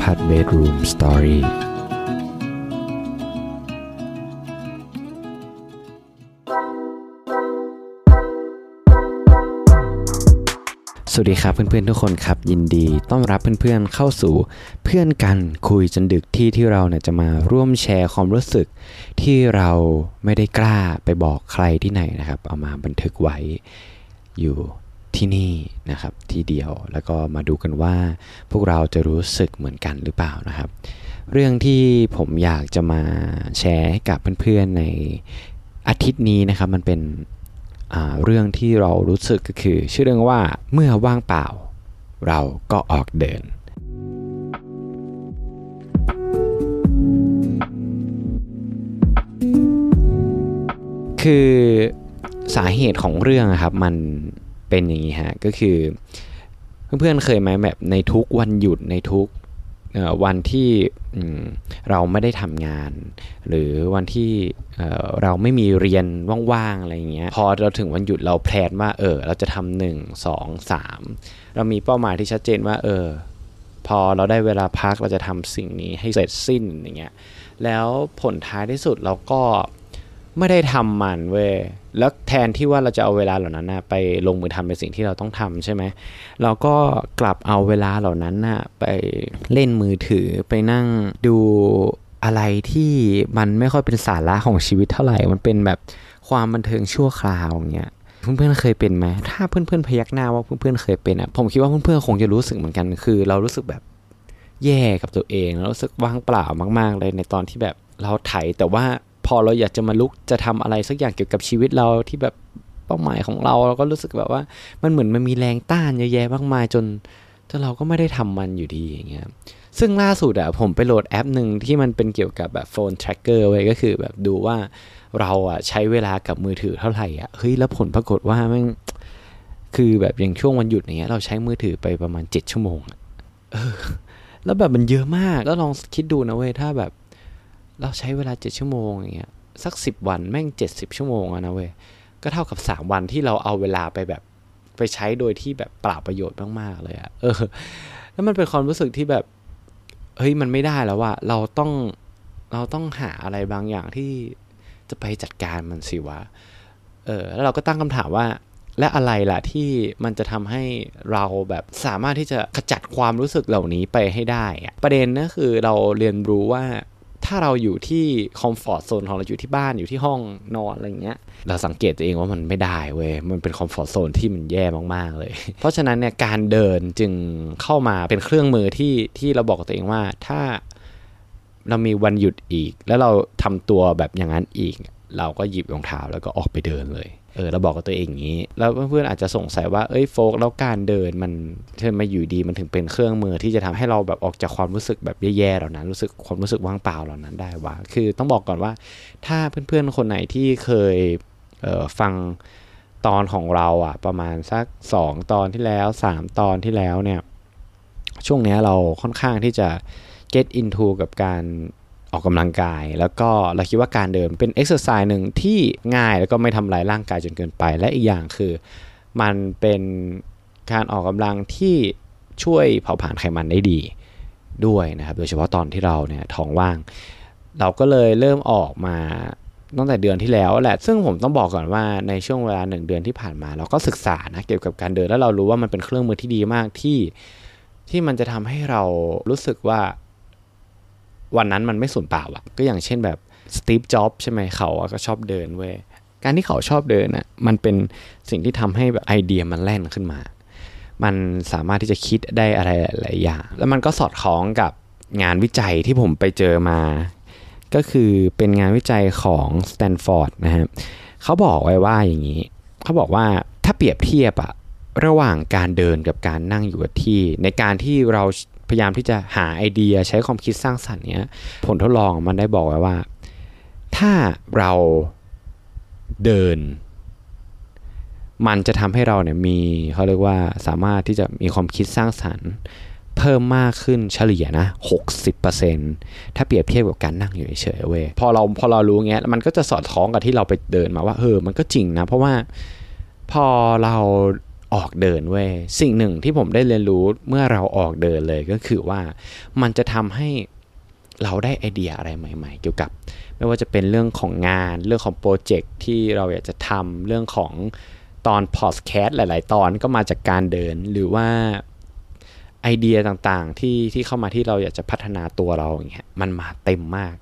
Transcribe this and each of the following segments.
พัฒน์เบดรูมสตอรี่สวัสดีครับเพื่อนๆทุกคนครับยินดี ต้อนรับเพื่อนๆเข้าสู่เพื่อนกันคุยจนดึกที่ที่เราเนี่ยจะมาร่วมแชร์ความรู้สึก ที่เราไม่ได้กล้าไปบอกใครที่ไหนนะครับ เอามาบันทึกไว้อยู่ ที่นี่นะครับที่เดียวแล้วก็มาดูกันว่า พวกเราจะรู้สึกเหมือนกันหรือเปล่านะครับ เรื่องที่ผมอยากจะมาแชร์ให้กับเพื่อนๆในอาทิตย์นี้นะครับมันเป็นเรื่องที่เรารู้สึกก็คือ ชื่อเรื่องว่าเมื่อว่างเปล่า เราก็ออกเดิน คือสาเหตุของเรื่องครับมัน เป็นอย่างนี้ฮะก็คือ เพื่อนๆเคยไหมแบบในทุกวันหยุดในทุกวันที่เราไม่ได้ทำงาน หรือวันที่เราไม่มีเรียนว่างๆอะไรเงี้ยพอเราถึงวันหยุดเราแพลนว่าเออเราจะทำหนึ่งสองสามเรามีเป้าหมายที่ชัดเจนว่าเออพอเราได้เวลาพักเราจะทำสิ่งนี้ให้เสร็จสิ้นอย่างเงี้ยแล้วผลท้ายที่สุดเราก็ ไม่ได้ทำมันเว้ยแล้วแทนที่ว่าเราจะเอาเวลาเหล่านั้นนะไปลงมือทำเป็นสิ่งที่เราต้องทำใช่ไหมเราก็กลับเอาเวลาเหล่านั้นนะไปเล่นมือถือไปนั่งดูอะไรที่มันไม่ค่อยเป็นสาระของชีวิตเท่าไหร่ มันเป็นแบบความบันเทิงชั่วคราวอย่างเงี้ยเพื่อนๆเคยเป็นไหมถ้าเพื่อนๆพยักหน้าว่าเพื่อนๆเคยเป็นอะผมคิดว่าเพื่อนๆคงจะรู้สึกเหมือนกัน คือเรารู้สึกแบบแย่กับตัวเองแล้วรู้สึกว่างเปล่ามาก ๆ เลยในตอนที่แบบเราไถแต่ว่า พอเราอยากจะมาลุกจะทำอะไรสักอย่างเกี่ยวกับชีวิตเราที่แบบเป้าหมายของเราเราก็รู้สึกแบบว่า มันเหมือนมันมีแรงต้านเยอะแยะมากมายจนจนเราก็ไม่ได้ทำมันอยู่ดีอย่างเงี้ยซึ่งล่าสุดอะผมไปโหลดแอปหนึ่งที่มันเป็นเกี่ยวกับแบบโฟนทร็กเกอร์ไว้ก็คือแบบดูว่าเราอะใช้เวลากับมือถือเท่าไหร่อะเฮ้ยแล้วผลปรากฏว่ามันคือแบบอย่างช่วงวันหยุดเนี้ยเราใช้มือถือไปประมาณ 7 ชั่วโมงเออแล้วแบบมันเยอะมากแล้วลองคิดดูนะเว้ยถ้าแบบ เราใช้เวลาเจ็ดชั่วโมงอย่างเงี้ยสักสิบวันแม่งเจ็ดสิบชั่วโมงอะนะเว้ยก็เท่ากับสามวันที่เราเอาเวลาไปแบบไปใช้โดยที่แบบเปล่าประโยชน์มากๆเลยอะเออ แล้วมันเป็นความรู้สึกที่แบบเฮ้ยมันไม่ได้แล้วว่าเราต้องเราต้องหาอะไรบางอย่างที่จะไปจัดการมันสิวะเออแล้วเราก็ตั้งคำถามว่า และอะไรล่ะที่มันจะทำให้เราแบบสามารถที่จะขจัดความรู้สึกเหล่านี้ไปให้ได้อะประเด็นก็คือเราเรียนรู้ว่า ถ้าเราอยู่ที่ comfort zone ของเราอยู่ที่บ้านอยู่ที่ห้องนอนอะไรเงี้ย เราสังเกตตัวเองว่ามันไม่ได้เว้ย มันเป็น comfort zone ที่มันแย่มากๆเลย เพราะฉะนั้นเนี่ยการเดินจึงเข้ามาเป็นเครื่องมือที่ที่เราบอกตัวเองว่าถ้าเรามีวันหยุดอีก แล้วเราทำตัวแบบอย่างนั้นอีก เราก็หยิบรองเท้าแล้วก็ออกไปเดินเลย เออเราบอกกับตัวเองอย่างนี้ แล้วเพื่อนๆอาจจะสงสัยว่าเอ้ยโฟกแล้วการเดินมันเช่นมาอยู่ดีมันถึงเป็นเครื่องมือที่จะทำให้เราแบบออกจากความรู้สึกแบบแย่ๆเหล่านั้น รู้สึกความรู้สึกว่างเปล่าเหล่านั้นได้ว่าคือต้องบอกก่อนว่า ถ้าเพื่อนๆคนไหนที่เคยเออฟังตอนของเราอะ ประมาณสัก 2 ตอนที่แล้ว 3 ตอนที่แล้วเนี่ยช่วงนี้เราค่อนข้างที่จะ get into กับการ ออกกำลังกาย แล้วก็เราคิดว่าการเดินเป็นเอ็กซ์ไซส์หนึ่งที่ง่ายแล้วก็ไม่ทำลายร่างกายจนเกินไป และอีกอย่างคือ มันเป็นการออกกำลังที่ช่วยเผาผลาญไขมันได้ดีด้วยนะครับ โดยเฉพาะตอนที่เราเนี่ยท้องว่าง เราก็เลยเริ่มออกมาตั้งแต่เดือนที่แล้วแหละ ซึ่งผมต้องบอกก่อนว่าในช่วงเวลาหนึ่งเดือนที่ผ่านมา เราก็ศึกษานะเกี่ยวกับการเดินแล้วเรารู้ว่ามันเป็นเครื่องมือที่ดีมากที่ที่มันจะทำให้เรารู้สึกว่า วันนั้นมันไม่สูญเปล่าอะก็อย่างเช่นแบบสตีฟจ็อบใช่ไหมเขาก็ชอบเดินเว้ยการที่เขาชอบเดินอะมันเป็นสิ่งที่ทำให้แบบไอเดียมันแล่นขึ้นมา มันสามารถที่จะคิดได้อะไรหลายอย่าง แล้วมันก็สอดคล้องกับงานวิจัยที่ผมไปเจอมา ก็คือเป็นงานวิจัยของสแตนฟอร์ดนะครับเขาบอกไว้ว่าอย่างนี้ เขาบอกว่าถ้าเปรียบเทียบอะระหว่างการเดินกับการนั่งอยู่กับที่ ในการที่เรา พยายามที่จะหาไอเดียใช้ความคิดสร้างสรรค์เนี้ยผลทดลองมันได้บอกไว้ว่า ถ้าเราเดิน มันจะทำให้เราเนี่ยมีเขาเรียกว่าสามารถที่จะมีความคิดสร้างสรรค์ เพิ่มมากขึ้นเฉลี่ยนะ 60%ถ้าเปรียบเทียบกับการนั่งอยู่เฉยๆเว้ยพอเราพอเรารู้เงี้ยมันก็จะสอดคล้องกับที่เราไปเดินมาว่าเออมันก็จริงนะ เพราะว่าพอเรา ออกเดินเว้ยสิ่งหนึ่งที่ผมได้เรียนรู้เมื่อเราออกเดินเลยก็คือว่ามันจะทำให้เราได้ไอเดียอะไรใหม่ ๆ เกี่ยวกับ ไม่ว่าจะเป็นเรื่องของงาน เรื่องของโปรเจกต์ที่เราอยากจะทำเรื่องของตอนพอดแคสต์หลาย ๆ ตอนก็มาจากการเดินหรือว่าไอเดียต่างๆที่ที่เข้ามาที่เราอยากจะพัฒนาตัวเราอย่างเงี้ยมันมาเต็มมาก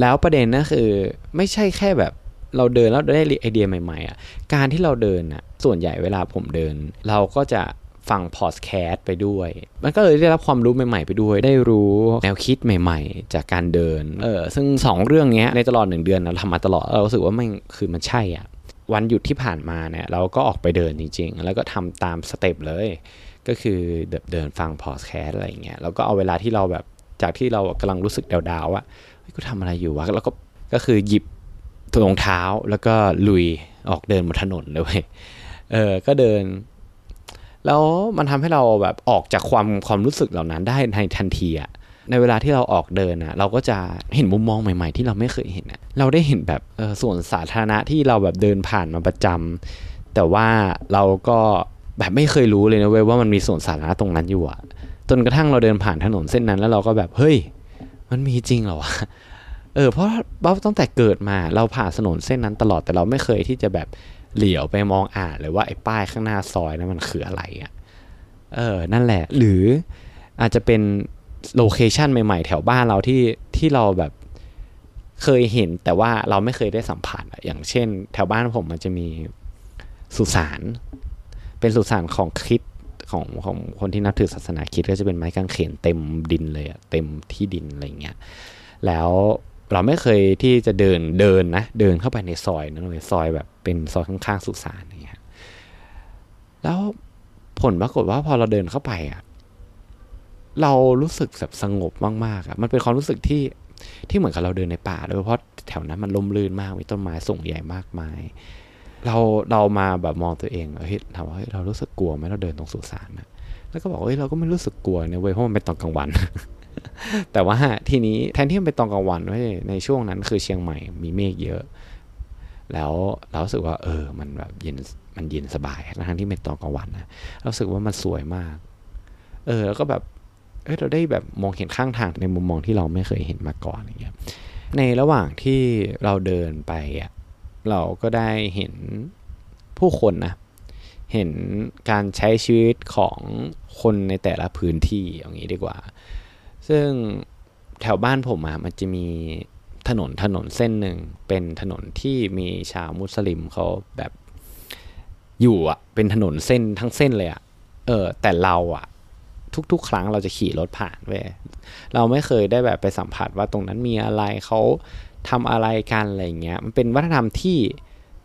แล้วประเด็นก็คือไม่ใช่แค่แบบ เราเดินแล้วได้ไอเดียใหม่ๆอะการที่เราเดินอะส่วนใหญ่เวลาผมเดิน เราก็จะฟังพอดแคสต์ไปด้วย มันก็เลยได้รับความรู้ใหม่ๆไปด้วย ได้รู้แนวคิดใหม่ๆ จากการเดิน เออ ซึ่ง 2 เรื่องนี้ในตลอดหนึ่งเดือนเราทำมาตลอด เรารู้สึกว่ามันคือมันใช่อะวันหยุดที่ผ่านมาเนี่ยเราก็ออกไปเดินจริง ๆ แล้วก็ทำตาม step เลย ก็คือเดินฟังพอดแคสต์อะไรเงี้ย แล้วก็เอาเวลาที่เราแบบจากที่เรากำลังรู้สึกดาวๆว่ากูทำอะไรอยู่วะ แล้วก็ ก็คือหยิบ รองเท้าแล้วก็ลุยออกเดินบนถนนเลย เออ ก็เดิน แล้วมันทำให้เราแบบออกจากความความรู้สึกเหล่านั้นได้ในทันทีอะในเวลาที่เราออกเดินอะเราก็จะเห็นมุมมองใหม่ๆ ที่เราไม่เคยเห็นอะเราได้เห็นแบบส่วนสาธารณะที่เราแบบเดินผ่านมาประจำแต่ว่าเราก็แบบไม่เคยรู้เลยนะเว้ยว่ามันมีส่วนสาธารณะตรงนั้นอยู่อะจนกระทั่งเราเดินผ่านถนนเส้นนั้นแล้วเราก็แบบเฮ้ย มันมีจริงเหรอวะ เออเพราะเราตั้งแต่เกิดมาเราผ่านถนนเส้นนั้นตลอดแต่เราไม่เคยที่จะแบบเหลียวไปมองอ่านเลยว่าไอ้ป้ายข้างหน้าซอยนั้นมันคืออะไรอะ่ะเออนั่นแหละ หรืออาจจะเป็นโลเคชันใหม่ๆ แถวบ้านเราที่ที่เราแบบเคยเห็นแต่ว่าเราไม่เคยได้สัมผัสอย่างเช่น แถวบ้านผมมันจะมีสุสานเป็นสุสานของคริสของของคนที่นับถือศาสนาคริสก็จะเป็นไม้กางเขนเต็มดินเลยอะเต็มที่ดินอะไรเงี้ยแล้ว เราไม่เคยที่จะเดินเดินนะ เดินเข้าไปในซอยนั้นเลยซอยแบบเป็นซอยข้างๆสุสานอย่างเงี้ยแล้วผลปรากฏว่าพอเราเดินเข้าไปอะเรารู้สึกแบบสงบมากๆอะมันเป็นความรู้สึกที่ที่เหมือนกับเราเดินในป่าด้วยเพราะแถวนั้นมันลมลื่นมากมีต้นไม้ส่งใหญ่มากมาย เราเรามาแบบมองตัวเองเฮ้ยถามว่าเฮ้ยเรารู้สึกกลัวไหมเราเดินตรงสุสานนะแล้วก็บอกเฮ้ยเราก็ไม่รู้สึกกลัวเนี่ยเว้ยเพราะมันเป็นตอนกลางวัน แต่ว่าทีนี้แทนที่มันเป็นตอนกลางวันไว้ในช่วงนั้นคือเชียงใหม่มีเมฆเยอะ แล้วเราสึกว่า เออ มันแบบเย็นมันเย็นสบายทั้งที่เป็นตอนกลางวันนะเราสึกว่ามันสวยมาก เออ แล้วก็แบบเออเราได้แบบมองเห็นข้างทางในมุมมองที่เราไม่เคยเห็นมาก่อนอย่างเงี้ยในระหว่างที่เราเดินไปอะเราก็ได้เห็นผู้คนนะเห็นการใช้ชีวิตของคนในแต่ละพื้นที่อย่างนี้ดีกว่า ซึ่งแถวบ้านผมอะมันจะมีถนนถนนเส้นหนึ่งเป็นถนนที่มีชาวมุสลิมเขาแบบอยู่อะเป็นถนนเส้นทั้งเส้นเลยอะเออ แต่เราอะทุกๆ ครั้งเราจะขี่รถผ่านเว้ยเราไม่เคยได้แบบไปสัมผัสว่าตรงนั้นมีอะไรเขาทำอะไรกันอะไรเงี้ยมันเป็นวัฒนธรรมที่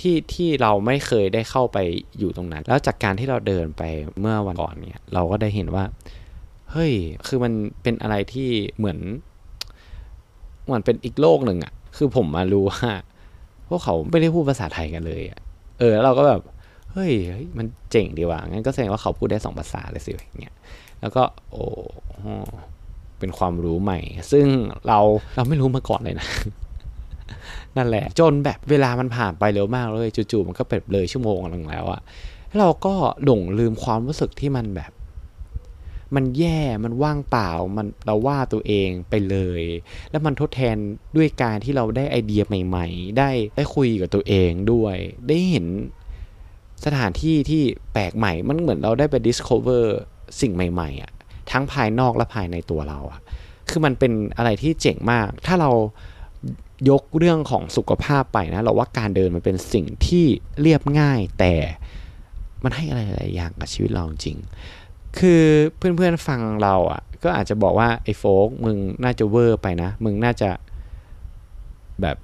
ที่ที่เราไม่เคยได้เข้าไปอยู่ตรงนั้น แล้วจากการที่เราเดินไปเมื่อวันก่อนเนี่ย เราก็ได้เห็นว่า เฮ้ย คือมันเป็นอะไรที่เหมือนเหมือนเป็นอีกโลกหนึ่งอะคือผมมารู้ว่าพวกเขาไม่ได้พูดภาษาไทยกันเลยอะเออแล้วเราก็แบบเฮ้ย มันเจ๋งดีว่ะ งั้นก็แสดงว่าเขาพูดได้สองภาษาเลยสิอย่างเงี้ย แล้วก็ โอ้เป็นความรู้ใหม่ ซึ่งเราเราไม่รู้มาก่อนเลยนะ นั่นแหละ จนแบบเวลามันผ่านไปเร็วมากเลย จู่ๆมันก็เป็นเลยชั่วโมงนึงแล้วอะเราก็หลงลืมความรู้สึกที่มันแบบ มันแย่มันว่างเปล่ามันเราว่าตัวเองไปเลย แล้วมันทดแทนด้วยการที่เราได้ไอเดียใหม่ ๆ ได้ได้คุยกับตัวเองด้วย ได้เห็นสถานที่ที่แปลกใหม่ มันเหมือนเราได้ไป discover สิ่งใหม่ๆอะ่ะทั้งภายนอกและภายในตัวเราอะ่ะคือมันเป็นอะไรที่เจ๋งมาก ถ้าเรายกเรื่องของสุขภาพไปนะ เราว่าการเดินมันเป็นสิ่งที่เรียบง่ายแต่มันให้อะไรหลายอย่างกับชีวิตเราจริง คือเพื่อนๆฟังเราอะ่ะ ก็อาจจะบอกว่าไอ้โฟกมึงน่าจะเวอร์ไปนะ มึงน่าจะแบบ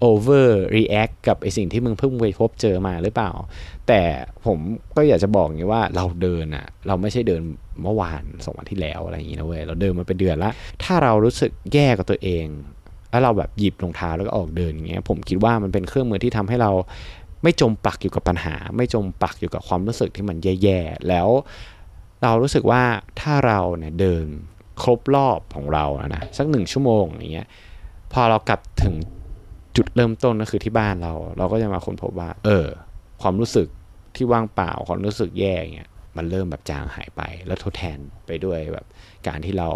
overreact กับไอสิ่งที่มึงเพิ่งไปพบเจอมาหรือเปล่า แต่ผมก็อยากจะบอกอย่างนี้ว่าเราเดินอะเราไม่ใช่เดินเมื่อวานสองวันที่แล้วอะไรอย่างนี้นะเว้ยเราเดินมาเป็นเดือนละถ้าเรารู้สึกแย่กับตัวเอง แล้วเราแบบหยิบรองเท้าแล้วก็ออกเดินอย่างเงี้ยผมคิดว่ามันเป็นเครื่องมือที่ทำให้เราไม่จมปลักอยู่กับปัญหา ไม่จมปลักอยู่กับความรู้สึกที่มันแย่ๆแล้ว เรารู้สึกว่าถ้าเราเนี่ยเดินครบรอบของเรานะสักหนึ่งชั่วโมงอย่างเงี้ยพอเรากลับถึงจุดเริ่มต้นก็คือที่บ้านเรา เราก็จะมาค้นพบว่า เออ ความรู้สึกที่ว่างเปล่าความรู้สึกแย่เงี้ยมันเริ่มแบบจางหายไป แล้วทดแทนไปด้วยแบบการที่เรา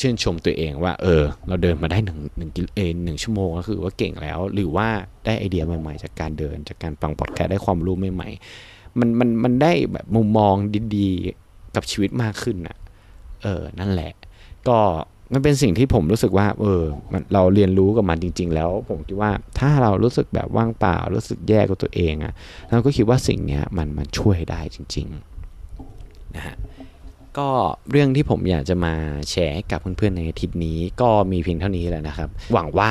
ชื่นชมตัวเองว่า เออ เราเดินมาได้หนึ่งหนึ่งกิโลเอหนึ่งชั่วโมงก็คือว่าเก่งแล้ว หรือว่าได้ไอเดียใหม่ๆ จากการเดินจากการฟังพอดแคสต์ได้ความรู้ใหม่ๆ มันมันมันได้แบบมุมมองดีๆ กับชีวิตมากขึ้นอะเออนั่นแหละ ก็มันเป็นสิ่งที่ผมรู้สึกว่า เออเราเรียนรู้กับมันจริง ๆ แล้ว ผมคิดว่าถ้าเรารู้สึกแบบว่างเปล่า รู้สึกแย่กับตัวเองอะ่ะเราก็คิดว่าสิ่งเนี้ยมันมันช่วยได้จริงๆนะฮะก็เรื่องที่ผมอยากจะมาแชร์กับเพื่อนๆในอาทิตย์นี้ ก็มีเพียงเท่านี้แหละนะครับ หวังว่า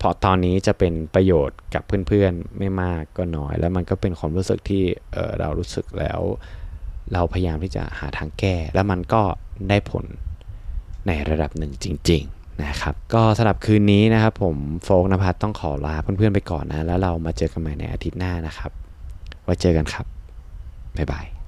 พอตอนนี้จะเป็นประโยชน์กับเพื่อนๆไม่มากก็น้อย แล้วมันก็เป็นความรู้สึกที่เเรารู้สึกแล้ว เราพยายามที่จะหาทางแก้ แล้วมันก็ได้ผลในระดับหนึ่งจริง ๆนะครับ ก็สำหรับคืนนี้นะครับ ผมโฟกนภัทต้องขอลาเพื่อนๆไปก่อนนะ แล้วเรามาเจอกันใหม่ในอาทิตย์หน้านะครับ ไว้เจอกันครับบ๊ายบาย